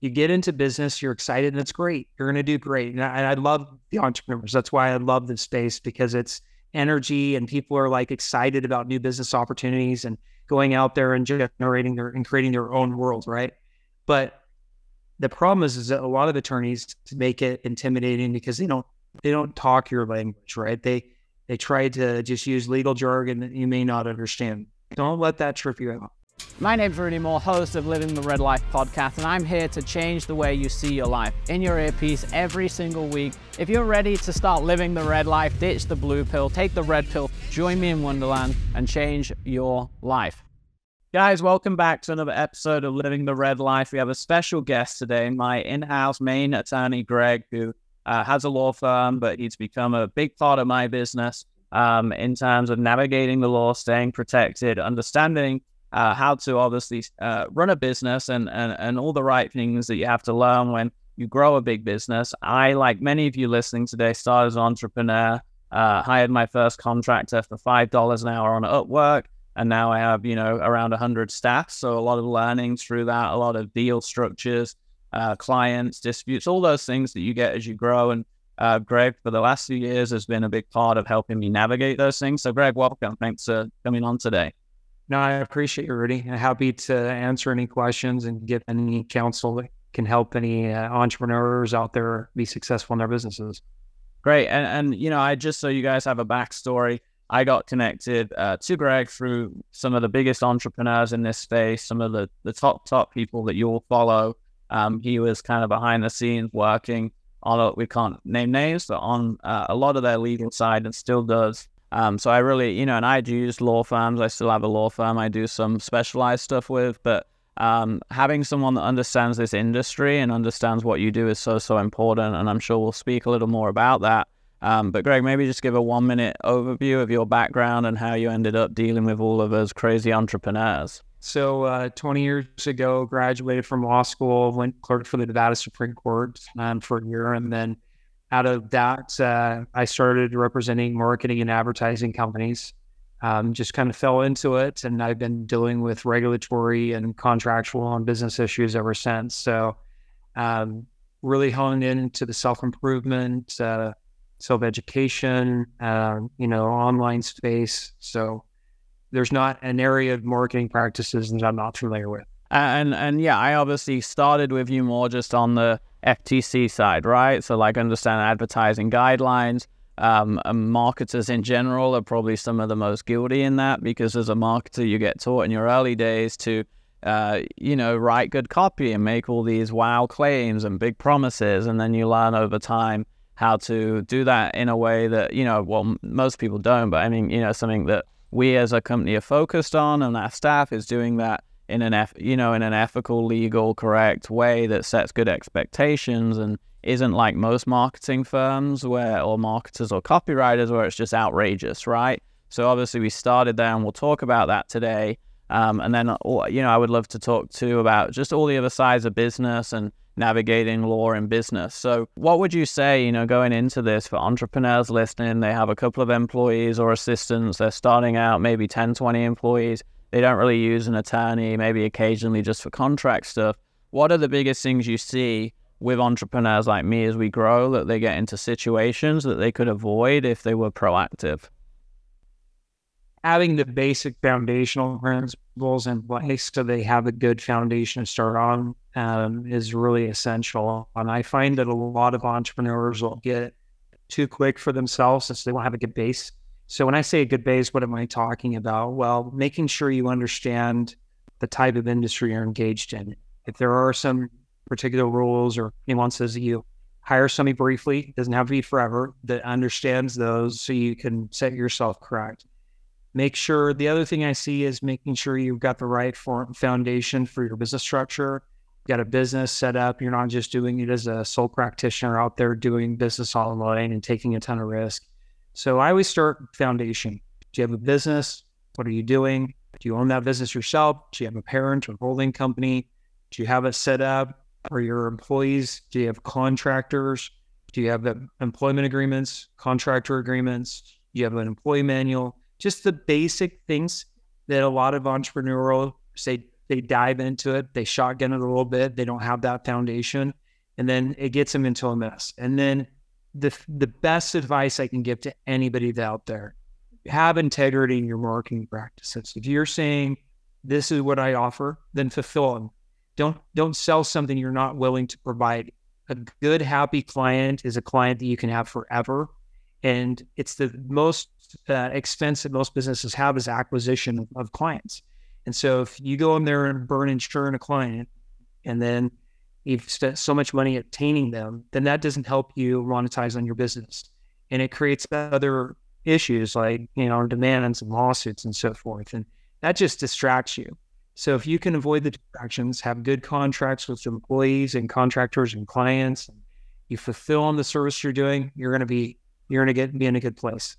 you get into business, you're excited, and it's great. You're going to do great. And I, I love the entrepreneurs. That's why I love this space because it's energy and people are like excited about new business opportunities and going out there and generating their and creating their own world, right? But the problem is, is that a lot of attorneys make it intimidating because they don't they don't talk your language, right? They they try to just use legal jargon that you may not understand. Don't let that trip you up. My name's Rudy Mawer, host of Living the Red Life podcast, and I'm here to change the way you see your life in your earpiece every single week. If you're ready to start living the red life, ditch the blue pill, take the red pill, join me in Wonderland, and change your life. Guys, welcome back to another episode of Living the Red Life. We have a special guest today, my in house main attorney, Greg, who uh, has a law firm, but he's become a big part of my business um, in terms of navigating the law, staying protected, understanding uh, how to obviously uh, run a business and, and, and all the right things that you have to learn when you grow a big business. I, like many of you listening today, started as an entrepreneur, uh, hired my first contractor for $5 an hour on Upwork. And now I have, you know, around 100 staff. So a lot of learning through that, a lot of deal structures, uh, clients, disputes, all those things that you get as you grow. And uh, Greg, for the last few years, has been a big part of helping me navigate those things. So, Greg, welcome. Thanks for coming on today. No, I appreciate you, Rudy. I'm happy to answer any questions and get any counsel that can help any uh, entrepreneurs out there be successful in their businesses. Great. And, and, you know, I just so you guys have a backstory, I got connected uh, to Greg through some of the biggest entrepreneurs in this space, some of the, the top, top people that you'll follow. Um, he was kind of behind the scenes working on, we can't name names, but on uh, a lot of their legal side and still does um, so I really, you know, and I do use law firms. I still have a law firm I do some specialized stuff with, but um, having someone that understands this industry and understands what you do is so, so important. And I'm sure we'll speak a little more about that. Um, but Greg, maybe just give a one minute overview of your background and how you ended up dealing with all of those crazy entrepreneurs. So, uh, 20 years ago, graduated from law school, went clerk for the Nevada Supreme Court um, for a year, and then out of that, uh, I started representing marketing and advertising companies. Um, just kind of fell into it, and I've been dealing with regulatory and contractual and business issues ever since. So, um, really honed into the self improvement, uh, self education, uh, you know, online space. So, there's not an area of marketing practices that I'm not familiar with. And and yeah, I obviously started with you more just on the FTC side, right? So like understand advertising guidelines. Um, marketers in general are probably some of the most guilty in that because as a marketer, you get taught in your early days to, uh, you know, write good copy and make all these wow claims and big promises, and then you learn over time how to do that in a way that you know, well, most people don't, but I mean, you know, something that we as a company are focused on, and our staff is doing that in an you know in an ethical, legal, correct way that sets good expectations and isn't like most marketing firms where or marketers or copywriters where it's just outrageous, right? So obviously we started there, and we'll talk about that today. Um, and then uh, you know I would love to talk too about just all the other sides of business and navigating law in business. So what would you say, you know, going into this for entrepreneurs listening, they have a couple of employees or assistants, they're starting out maybe 10, 20 employees they don't really use an attorney, maybe occasionally just for contract stuff. What are the biggest things you see with entrepreneurs like me as we grow that they get into situations that they could avoid if they were proactive? Having the basic foundational principles in place so they have a good foundation to start on um, is really essential. And I find that a lot of entrepreneurs will get too quick for themselves since they don't have a good base so when I say a good base, what am I talking about? Well, making sure you understand the type of industry you're engaged in. If there are some particular rules or nuances that you hire somebody briefly, doesn't have to be forever, that understands those so you can set yourself correct. Make sure the other thing I see is making sure you've got the right foundation for your business structure. You got a business set up. You're not just doing it as a sole practitioner out there doing business online and taking a ton of risk so I always start foundation. Do you have a business? What are you doing? Do you own that business yourself? Do you have a parent or holding company? Do you have it set up for your employees? Do you have contractors? Do you have employment agreements, contractor agreements? Do you have an employee manual? Just the basic things that a lot of entrepreneurial say they dive into it, they shotgun it a little bit, they don't have that foundation, and then it gets them into a mess. And then the the best advice I can give to anybody out there: have integrity in your marketing practices. If you're saying this is what I offer, then fulfill them. Don't don't sell something you're not willing to provide. A good, happy client is a client that you can have forever, and it's the most uh, expensive most businesses have is acquisition of, of clients. And so if you go in there and burn insuring a client, and then you've spent so much money obtaining them, then that doesn't help you monetize on your business, and it creates other issues like you know demands and lawsuits and so forth, and that just distracts you. So if you can avoid the distractions, have good contracts with employees and contractors and clients, and you fulfill on the service you're doing, you're to be you're to get be in a good place.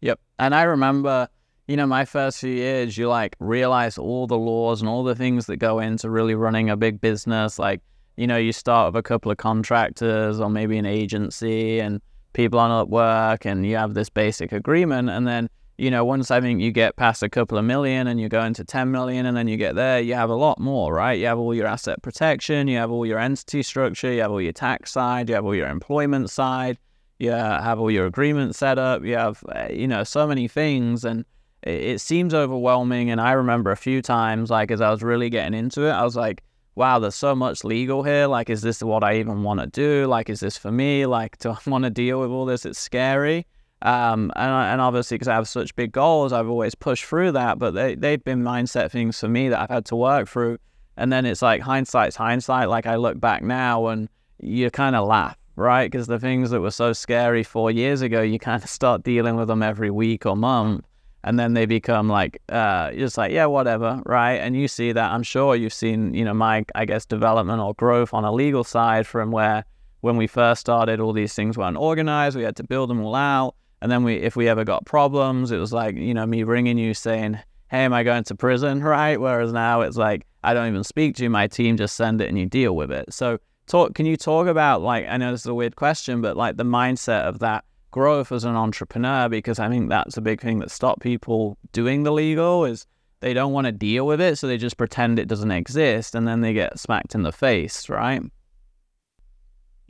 Yep. And I remember, you know, my first few years, you like realize all the laws and all the things that go into really running a big business. Like, you know, you start with a couple of contractors or maybe an agency and people on Upwork and you have this basic agreement and then you know, once I think you get past a couple of million and you go into 10 million and then you get there, you have a lot more, right? You have all your asset protection, you have all your entity structure, you have all your tax side, you have all your employment side, you have all your agreements set up, you have, uh, you know, so many things. And it seems overwhelming. And I remember a few times, like, as I was really getting into it, I was like, wow, there's so much legal here. Like, is this what I even want to do? Like, is this for me? Like, do I want to deal with all this? It's scary. Um, and, and obviously, because I have such big goals, I've always pushed through that. But they, they've been mindset things for me that I've had to work through. And then it's like hindsight's hindsight. Like I look back now and you kind of laugh, right? Because the things that were so scary four years ago, you kind of start dealing with them every week or month. And then they become like, uh, just like, yeah, whatever, right? And you see that. I'm sure you've seen, you know, my, I guess, development or growth on a legal side from where when we first started, all these things weren't organized. We had to build them all out and then we, if we ever got problems, it was like, you know, me ringing you saying, hey, am I going to prison? Right. Whereas now it's like, I don't even speak to you. My team just send it and you deal with it. So talk, can you talk about like, I know this is a weird question, but like the mindset of that growth as an entrepreneur? Because I think that's a big thing that stop people doing the legal is they don't want to deal with it. So they just pretend it doesn't exist and then they get smacked in the face. Right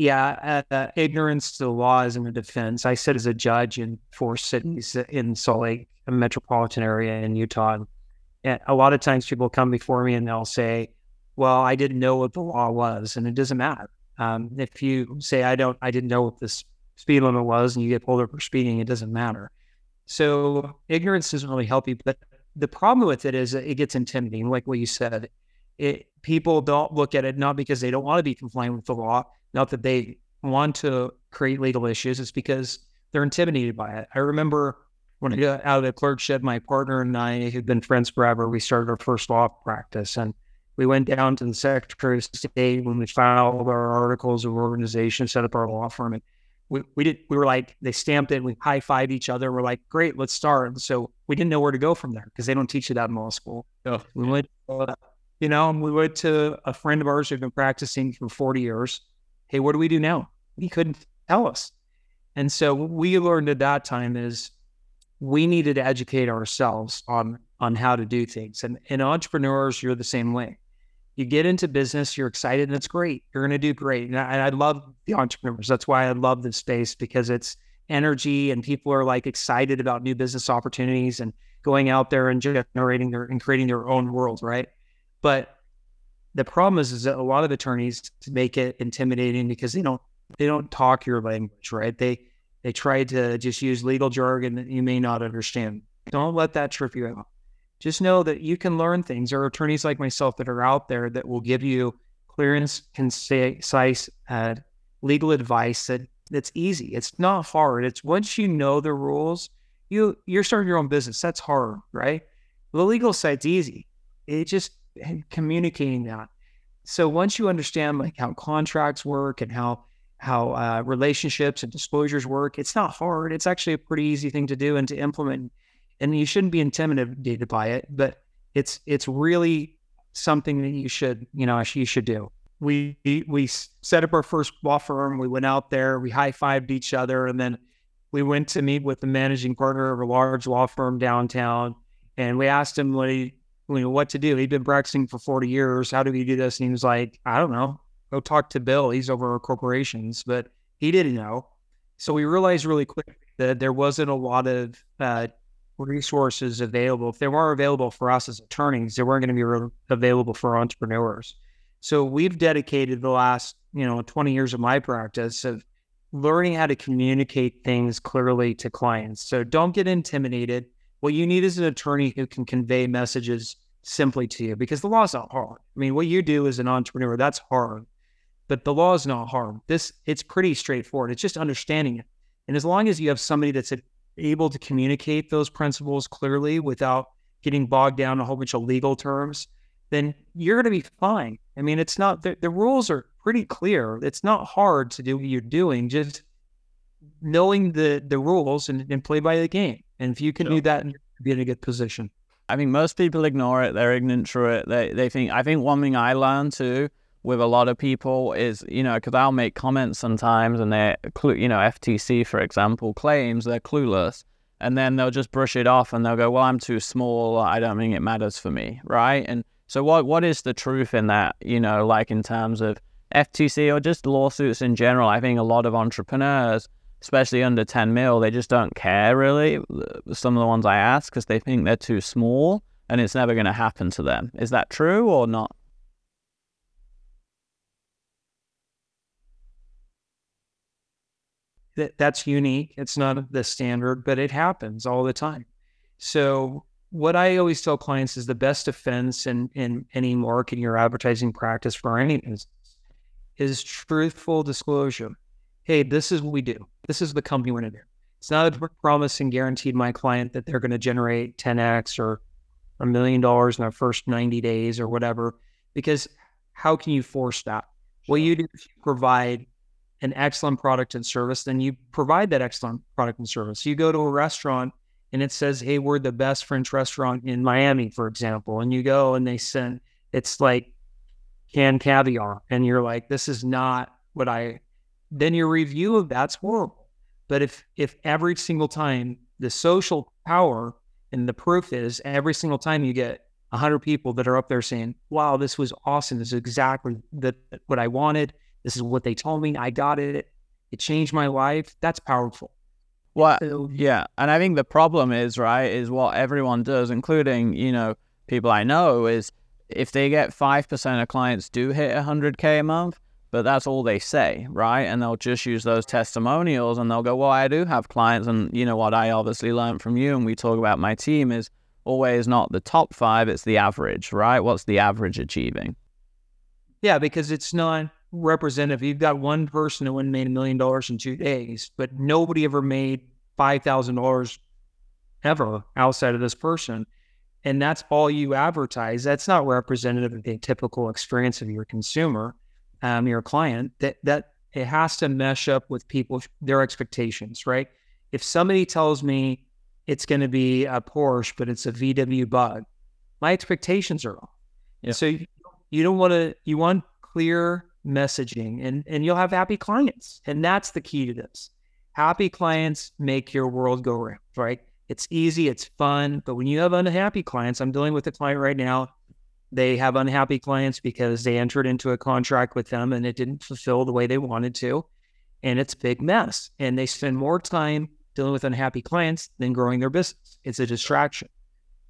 yeah, uh, ignorance to the law is in a defense. I sit as a judge in four cities in Salt Lake, a metropolitan area in Utah. And a lot of times people come before me and they'll say, well, I didn't know what the law was. And it doesn't matter. Um, if you say, I don't, I didn't know what this speed limit was and you get pulled over for speeding, it doesn't matter. So ignorance doesn't really help you. But the problem with it is it gets intimidating, like what you said. It, people don't look at it not because they don't want to be compliant with the law, not that they want to create legal issues, it's because they're intimidated by it. I remember when I got out of the clerkship, my partner and I had been friends forever. We started our first law practice and we went down to the Secretary of State when we filed our articles of organization, set up our law firm. And we, we did we were like they stamped it, we high fived each other. We're like, great, let's start. And so we didn't know where to go from there because they don't teach you that in law school. Oh. We went uh, you know, we went to a friend of ours who'd been practicing for 40 years hey, what do we do now? He couldn't tell us. And so what we learned at that time is we needed to educate ourselves on on how to do things. And in entrepreneurs, you're the same way. You get into business, you're excited, and it's great. You're going to do great. And I, I love the entrepreneurs. That's why I love this space because it's energy and people are like excited about new business opportunities and going out there and generating their and creating their own world, right? But the problem is, is that a lot of attorneys make it intimidating because they don't they don't talk your language, right? They they try to just use legal jargon that you may not understand. Don't let that trip you out. Just know that you can learn things. There are attorneys like myself that are out there that will give you clear concise uh, legal advice that that's easy. It's not hard. It's once you know the rules, you you're starting your own business. That's hard, right? The legal side's easy. It just communicating that. So once you understand like how contracts work and how how uh, relationships and disclosures work, it's not hard. It's actually a pretty easy thing to do and to implement. And you shouldn't be intimidated by it, but it's it's really something that you should you know you should do. We we set up our first law firm. We went out there. We high fived each other, and then we went to meet with the managing partner of a large law firm downtown. And we asked him what he you know, what to do. He'd been practicing for 40 years. How do we do this? And he was like, I don't know. Go talk to Bill. He's over corporations, but he didn't know. So we realized really quick that there wasn't a lot of uh, resources available. If they weren't available for us as attorneys, they weren't going to be re- available for entrepreneurs. So we've dedicated the last, you know, 20 years of my practice of learning how to communicate things clearly to clients. So don't get intimidated. What you need is an attorney who can convey messages simply to you because the law is not hard. I mean, what you do as an entrepreneur, that's hard, but the law is not hard. This, it's pretty straightforward. It's just understanding it. And as long as you have somebody that's able to communicate those principles clearly without getting bogged down in a whole bunch of legal terms, then you're going to be fine. I mean, it's not, the, the rules are pretty clear. It's not hard to do what you're doing, just knowing the, the rules and, and play by the game. And if you can sure. do that, you'll be in a good position. I mean, most people ignore it. They're ignorant through it. They, they think, I think one thing I learned too with a lot of people is, you know, because I'll make comments sometimes and they're, you know, FTC, for example, claims they're clueless. And then they'll just brush it off and they'll go, well, I'm too small. I don't think it matters for me. Right. And so what what is the truth in that, you know, like in terms of FTC or just lawsuits in general? I think a lot of entrepreneurs, especially under 10 mil, they just don't care really. Uh, some of the ones I ask because they think they're too small and it's never going to happen to them. Is that true or not? That, that's unique. It's not the standard, but it happens all the time. So what I always tell clients is the best defense in, in any marketing or advertising practice for any business is truthful disclosure. Hey, this is what we do. This is the company we're going to do. It's not a promise and guaranteed my client that they're going to generate 10x or a million dollars in their first 90 days or whatever, because how can you force that? What you do is you provide an excellent product and service, then you provide that excellent product and service. You go to a restaurant and it says, "Hey, we're the best French restaurant in Miami," for example, and you go and they send it's like canned caviar, and you're like, "This is not what I." Then your review of that's horrible. But if if every single time the social power and the proof is every single time you get hundred people that are up there saying, "Wow, this was awesome. This is exactly the, what I wanted. This is what they told me. I got it. It changed my life." That's powerful. Well, yeah, and I think the problem is right is what everyone does, including you know people I know, is if they get five percent of clients do hit hundred k a month, but that's all they say, right? And they'll just use those testimonials, and they'll go, "Well, I do have clients," and you know what I obviously learned from you, and we talk about my team is always not the top five; it's the average, right? What's the average achieving? Yeah, because it's not representative. You've got one person who made a million dollars in two days, but nobody ever made five thousand dollars ever outside of this person. And that's all you advertise. That's not representative of the typical experience of your consumer, um, your client. That that it has to mesh up with people their expectations, right? If somebody tells me it's going to be a Porsche, but it's a VW Bug, my expectations are off. Yeah. So you, you don't want to. You want clear messaging and, and you'll have happy clients. And that's the key to this. Happy clients make your world go round, right? It's easy, it's fun. But when you have unhappy clients, I'm dealing with a client right now. They have unhappy clients because they entered into a contract with them and it didn't fulfill the way they wanted to. And it's a big mess. And they spend more time dealing with unhappy clients than growing their business. It's a distraction.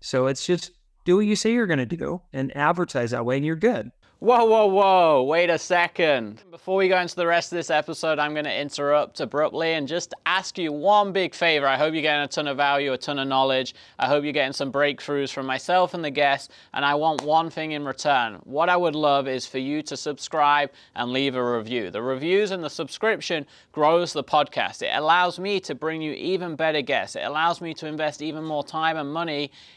So it's just do what you say you're going to do and advertise that way, and you're good. Whoa, whoa, whoa, wait a second. Before we go into the rest of this episode, I'm to interrupt abruptly and just ask you one big favor. I hope you're getting a ton of value, a ton of knowledge. I hope you're getting some breakthroughs from myself and the guests. And I want one thing in return. What I would love is for you to subscribe and leave a review. The reviews and the subscription grows the podcast. It allows me to bring you even better guests. It allows me to invest even more time and money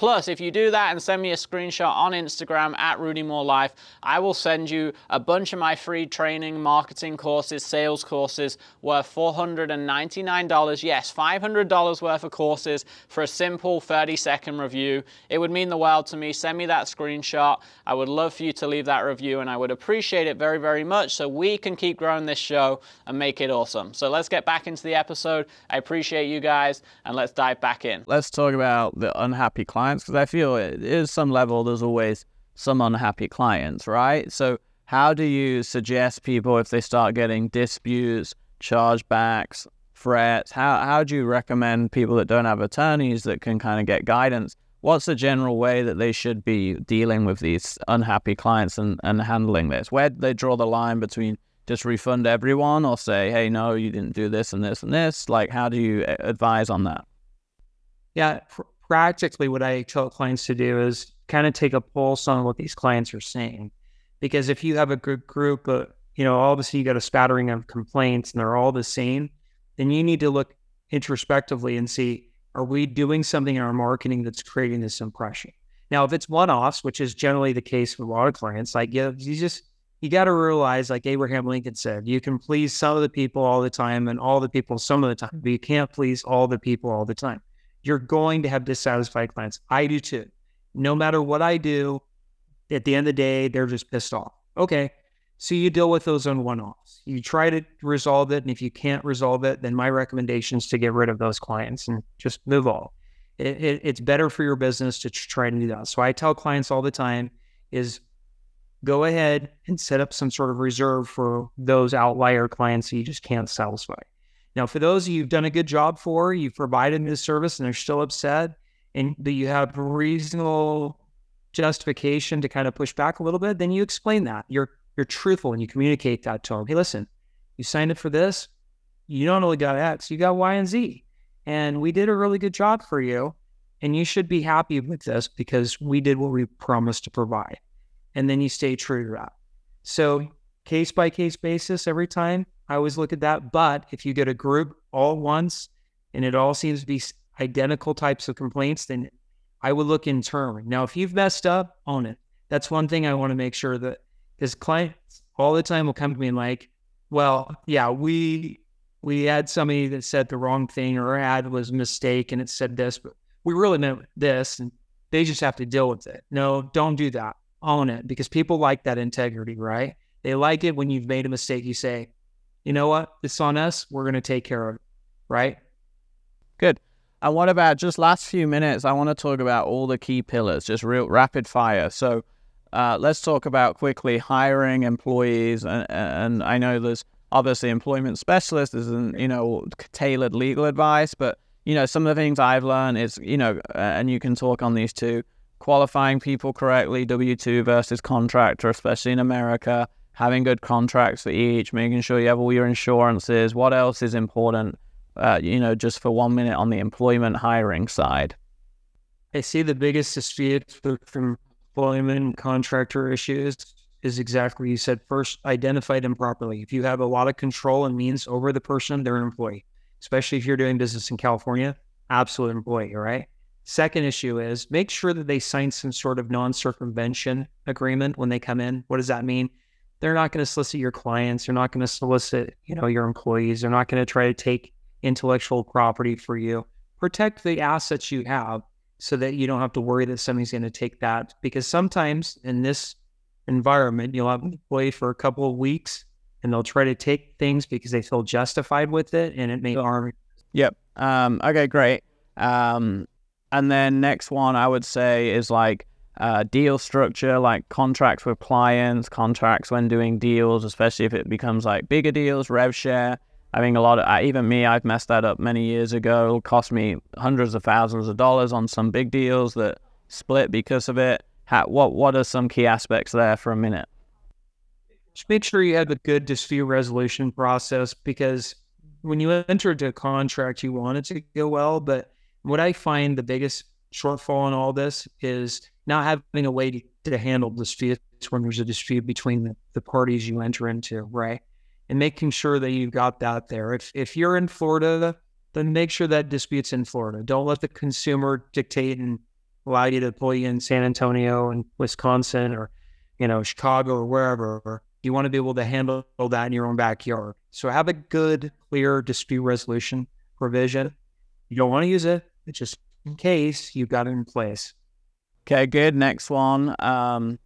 Plus, if you do that and send me a screenshot on Instagram at Rudy Life, I will send you a bunch of my free training, marketing courses, sales courses worth $499. Yes, $500 worth of courses for a simple 30 second review. It would mean the world to me. Send me that screenshot. I would love for you to leave that review and I would appreciate it very, very much so we can keep growing this show and make it awesome. So let's get back into the episode. I appreciate you guys and let's dive back in. Let's talk about the unhappy clients because I feel it is some level there's always some unhappy clients, right? So how do you suggest people if they start getting disputes, chargebacks, threats? How how do you recommend people that don't have attorneys that can kind of get guidance? What's the general way that they should be dealing with these unhappy clients and, and handling this? Where do they draw the line between just refund everyone or say, hey, no, you didn't do this and this and this? Like, how do you advise on that? Yeah, practically, what I tell clients to do is kind of take a pulse on what these clients are saying. Because if you have a good group, uh, you know, all of a sudden you got a spattering of complaints and they're all the same, then you need to look introspectively and see are we doing something in our marketing that's creating this impression? Now, if it's one-offs, which is generally the case with a lot of clients, like you, you just you got to realize, like Abraham Lincoln said, you can please some of the people all the time and all the people some of the time, but you can't please all the people all the time. You're going to have dissatisfied clients. I do too. No matter what I do, at the end of the day, they're just pissed off. Okay, so you deal with those on one offs. You try to resolve it. And if you can't resolve it, then my recommendation is to get rid of those clients and just move on. It, it, it's better for your business to try to do that. So I tell clients all the time is go ahead and set up some sort of reserve for those outlier clients that you just can't satisfy. Now, for those you've done a good job for, you've provided this service and they're still upset, and that you have reasonable justification to kind of push back a little bit, then you explain that. You're you're truthful and you communicate that to them. Hey, listen, you signed up for this. You not only got X, you got Y and Z. And we did a really good job for you. And you should be happy with this because we did what we promised to provide. And then you stay true to that. So, case by case basis, every time I always look at that. But if you get a group all once and it all seems to be identical types of complaints, then I would look internally. Now, if you've messed up, own it. That's one thing I want to make sure that because clients all the time will come to me and like, well, yeah, we we had somebody that said the wrong thing or ad was a mistake and it said this, but we really meant this and they just have to deal with it. No, don't do that. Own it because people like that integrity, right? They like it when you've made a mistake. You say, you know what? It's on us. We're going to take care of it, right? Good. And what about just last few minutes? I want to talk about all the key pillars, just real rapid fire. So, uh, let's talk about quickly hiring employees. And, and I know there's obviously employment specialists, there's you know tailored legal advice, but you know some of the things I've learned is you know, and you can talk on these too. Qualifying people correctly, W two versus contractor, especially in America. Having good contracts for each, making sure you have all your insurances. What else is important? Uh, you know, just for one minute on the employment hiring side. I see the biggest dispute from employment contractor issues is exactly what you said. First, identify them properly. If you have a lot of control and means over the person, they're an employee, especially if you're doing business in California, absolute employee, right? Second issue is make sure that they sign some sort of non circumvention agreement when they come in. What does that mean? They're not going to solicit your clients. They're not going to solicit, you know, your employees. They're not going to try to take intellectual property for you. Protect the assets you have so that you don't have to worry that somebody's going to take that. Because sometimes in this environment, you'll have an employee for a couple of weeks and they'll try to take things because they feel justified with it and it may harm. Yep. Um, okay, great. Um, and then next one I would say is like uh, deal structure, like contracts with clients, contracts when doing deals, especially if it becomes like bigger deals, rev share. I think a lot of uh, even me, I've messed that up many years ago. It'll cost me hundreds of thousands of dollars on some big deals that split because of it. How, what what are some key aspects there for a minute? Just make sure you have a good dispute resolution process because when you enter into a contract, you want it to go well. But what I find the biggest shortfall in all this is not having a way to, to handle disputes when there's a dispute between the, the parties you enter into, right? and making sure that you've got that there. If if you're in Florida, then make sure that dispute's in Florida. Don't let the consumer dictate and allow you to deploy you in San Antonio and Wisconsin or, you know, Chicago or wherever. You want to be able to handle that in your own backyard. So have a good, clear dispute resolution provision. You don't want to use it, but just in case you've got it in place. Okay, good. Next one. Um,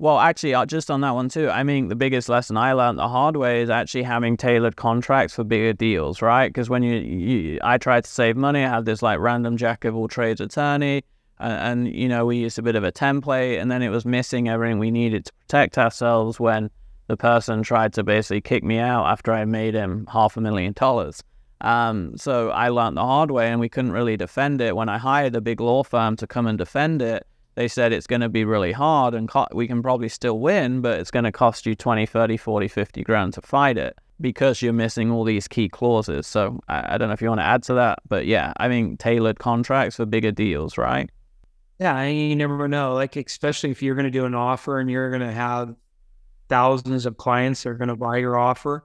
well, actually, uh, just on that one too. I mean, the biggest lesson I learned the hard way is actually having tailored contracts for bigger deals, right? Because when you, you, I tried to save money, I had this like random jack of all trades attorney, and, and you know we used a bit of a template, and then it was missing everything we needed to protect ourselves when the person tried to basically kick me out after I made him half a million dollars. Um, so I learned the hard way, and we couldn't really defend it. When I hired a big law firm to come and defend it they said it's going to be really hard and co- we can probably still win, but it's going to cost you 20, 30, 40, 50 grand to fight it because you're missing all these key clauses. So I, I don't know if you want to add to that, but yeah, I mean, tailored contracts for bigger deals, right? Yeah, you never know. Like, especially if you're going to do an offer and you're going to have thousands of clients that are going to buy your offer.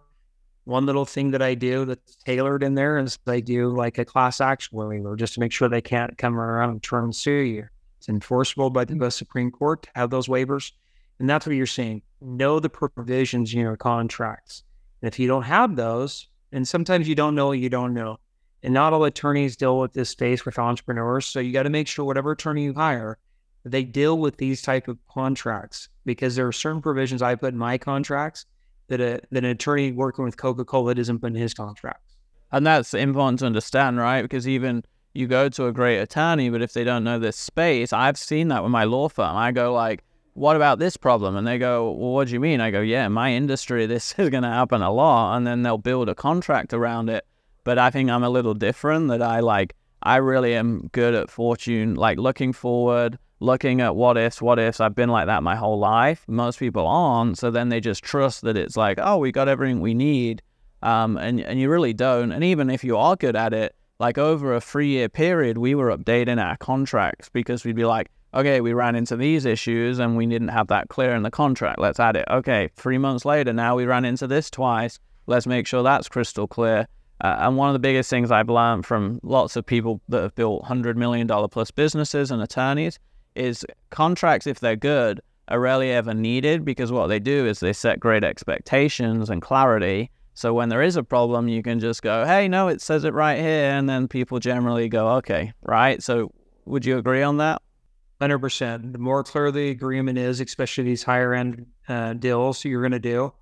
One little thing that I do that's tailored in there is I do like a class action waiver just to make sure they can't come around and and sue you. It's enforceable by the U.S. Supreme Court to have those waivers. And that's what you're saying. Know the provisions in your contracts. And if you don't have those, and sometimes you don't know what you don't know. And not all attorneys deal with this space with entrepreneurs. So you got to make sure whatever attorney you hire, they deal with these type of contracts because there are certain provisions I put in my contracts that, a, that an attorney working with Coca-Cola doesn't put in his contracts. And that's important to understand, right? Because even you go to a great attorney, but if they don't know this space, I've seen that with my law firm. I go like, what about this problem? And they go, well, what do you mean? I go, yeah, in my industry, this is going to happen a lot. And then they'll build a contract around it. But I think I'm a little different that I like, I really am good at fortune, like looking forward, looking at what ifs, what ifs. I've been like that my whole life. Most people aren't. So then they just trust that it's like, oh, we got everything we need. Um, and, and you really don't. And even if you are good at it, like over a three year period, we were updating our contracts because we'd be like, okay, we ran into these issues and we didn't have that clear in the contract. Let's add it. Okay, three months later, now we ran into this twice. Let's make sure that's crystal clear. Uh, and one of the biggest things I've learned from lots of people that have built $100 million plus businesses and attorneys is contracts, if they're good, are rarely ever needed because what they do is they set great expectations and clarity so when there is a problem, you can just go, hey, no, it says it right here. And then people generally go, okay, right? So would you agree on that? 100%. The more clear the agreement is, especially these higher end uh, deals you're going to do,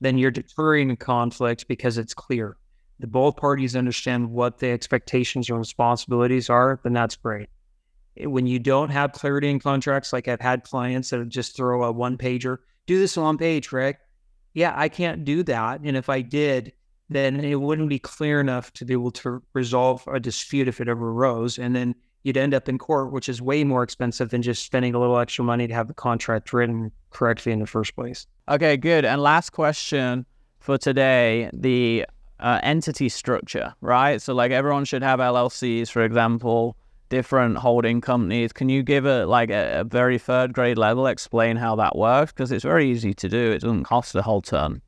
then you're deterring conflict because it's clear. The both parties understand what the expectations and responsibilities are, then that's great. When you don't have clarity in contracts, like I've had clients that just throw a one pager, do this on page, Rick yeah, I can't do that. And if I did, then it wouldn't be clear enough to be able to resolve a dispute if it ever arose. And then you'd end up in court, which is way more expensive than just spending a little extra money to have the contract written correctly in the first place. Okay, good. And last question for today the uh, entity structure, right? So, like, everyone should have LLCs, for example different holding companies. Can you give it like a, a very third grade level, explain how that works? Because it's very easy to do. It doesn't cost a whole ton.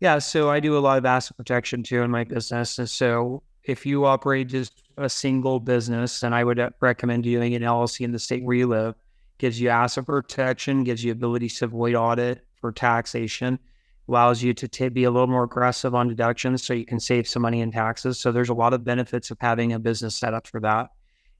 Yeah, so I do a lot of asset protection too in my business. And so if you operate just a single business, then I would uh, recommend doing an LLC in the state where you live. Gives you asset protection, gives you ability to avoid audit for taxation, allows you to t- be a little more aggressive on deductions so you can save some money in taxes. So there's a lot of benefits of having a business set up for that.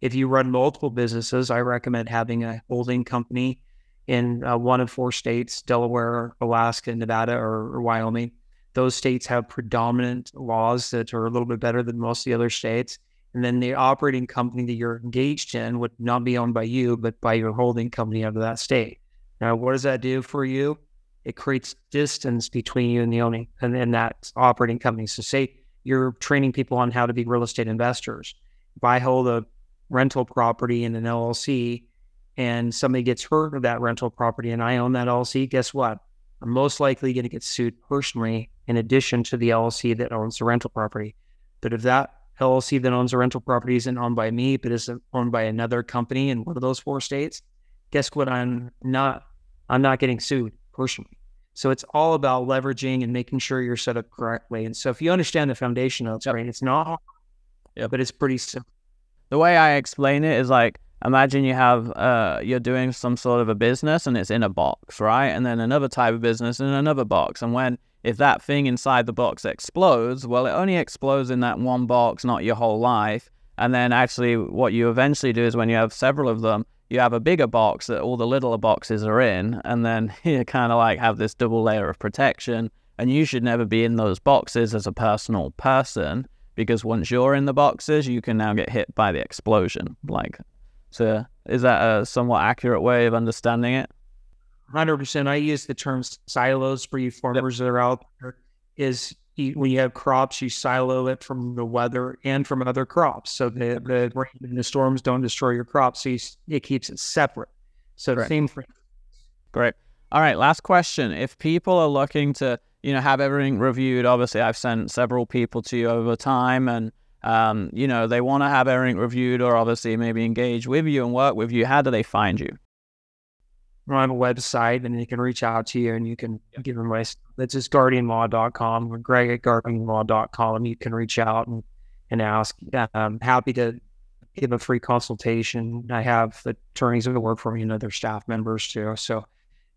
If you run multiple businesses, I recommend having a holding company in uh, one of four states Delaware, Alaska, Nevada, or, or, Wyoming. Those states have predominant laws that are a little bit better than most of the other states. And then the operating company that you're engaged in would not be owned by you, but by your holding company out of that state. Now, what does that do for you? It creates distance between you and the owning and, and that operating company. So, say you're training people on how to be real estate investors. I hold a rental property in an LLC and somebody gets hurt of that rental property and I own that LLC, guess what? I'm most likely going to get sued personally in addition to the LLC that owns the rental property. But if that LLC that owns the rental property isn't owned by me, but is owned by another company in one of those four states, guess what? I'm not I'm not getting sued personally. So it's all about leveraging and making sure you're set up correctly. And so if you understand the foundation of it, right, it's not, yeah. but it's pretty simple the way I explain it is like imagine you have uh, you're doing some sort of a business and it's in a box, right? And then another type of business in another box. And when if that thing inside the box explodes, well, it only explodes in that one box, not your whole life. And then actually, what you eventually do is when you have several of them, you have a bigger box that all the littler boxes are in, and then you kind of like have this double layer of protection. And you should never be in those boxes as a personal person because once you're in the boxes, you can now get hit by the explosion. Like, so is that a somewhat accurate way of understanding it? Hundred percent. I use the term silos for you farmers yep. that are out there. Is when you have crops, you silo it from the weather and from other crops, so the the rain and the storms don't destroy your crops. So you, it keeps it separate. So Great. same for. Great. All right. Last question. If people are looking to, you know, have everything reviewed, obviously I've sent several people to you over time, and um, you know, they want to have everything reviewed, or obviously maybe engage with you and work with you. How do they find you? I have a website and they can reach out to you and you can give them my, it's just guardianlaw.com or greg at guardianlaw.com. You can reach out and, and ask. I'm happy to give a free consultation. I have attorneys that work for me and other staff members too. So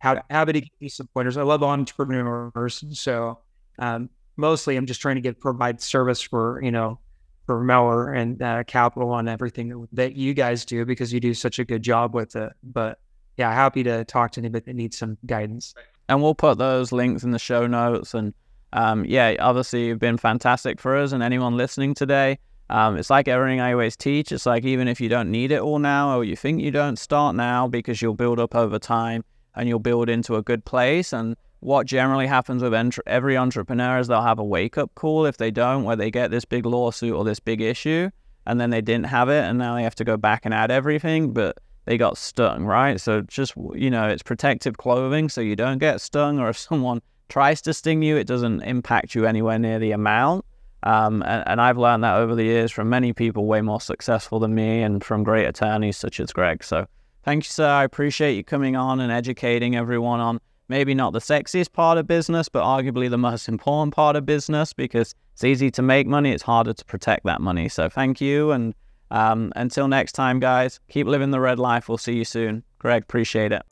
happy to give you some pointers. I love entrepreneurs. So um, mostly I'm just trying to get provide service for, you know, for Meller and uh, Capital on everything that you guys do because you do such a good job with it. But yeah, happy to talk to anybody that needs some guidance. And we'll put those links in the show notes. And um, yeah, obviously, you've been fantastic for us and anyone listening today. Um, it's like everything I always teach. It's like even if you don't need it all now, or you think you don't start now, because you'll build up over time and you'll build into a good place. And what generally happens with entre- every entrepreneur is they'll have a wake up call if they don't, where they get this big lawsuit or this big issue, and then they didn't have it, and now they have to go back and add everything. But they got stung, right? So just, you know, it's protective clothing so you don't get stung, or if someone tries to sting you, it doesn't impact you anywhere near the amount. Um, and, and, I've learned that over the years from many people way more successful than me and from great attorneys such as Greg. So thank you, sir. I appreciate you coming on and educating everyone on maybe not the sexiest part of business, but arguably the most important part of business because it's easy to make money, it's harder to protect that money. So thank you. And um, until next time, guys, keep living the red life. We'll see you soon. Greg, appreciate it.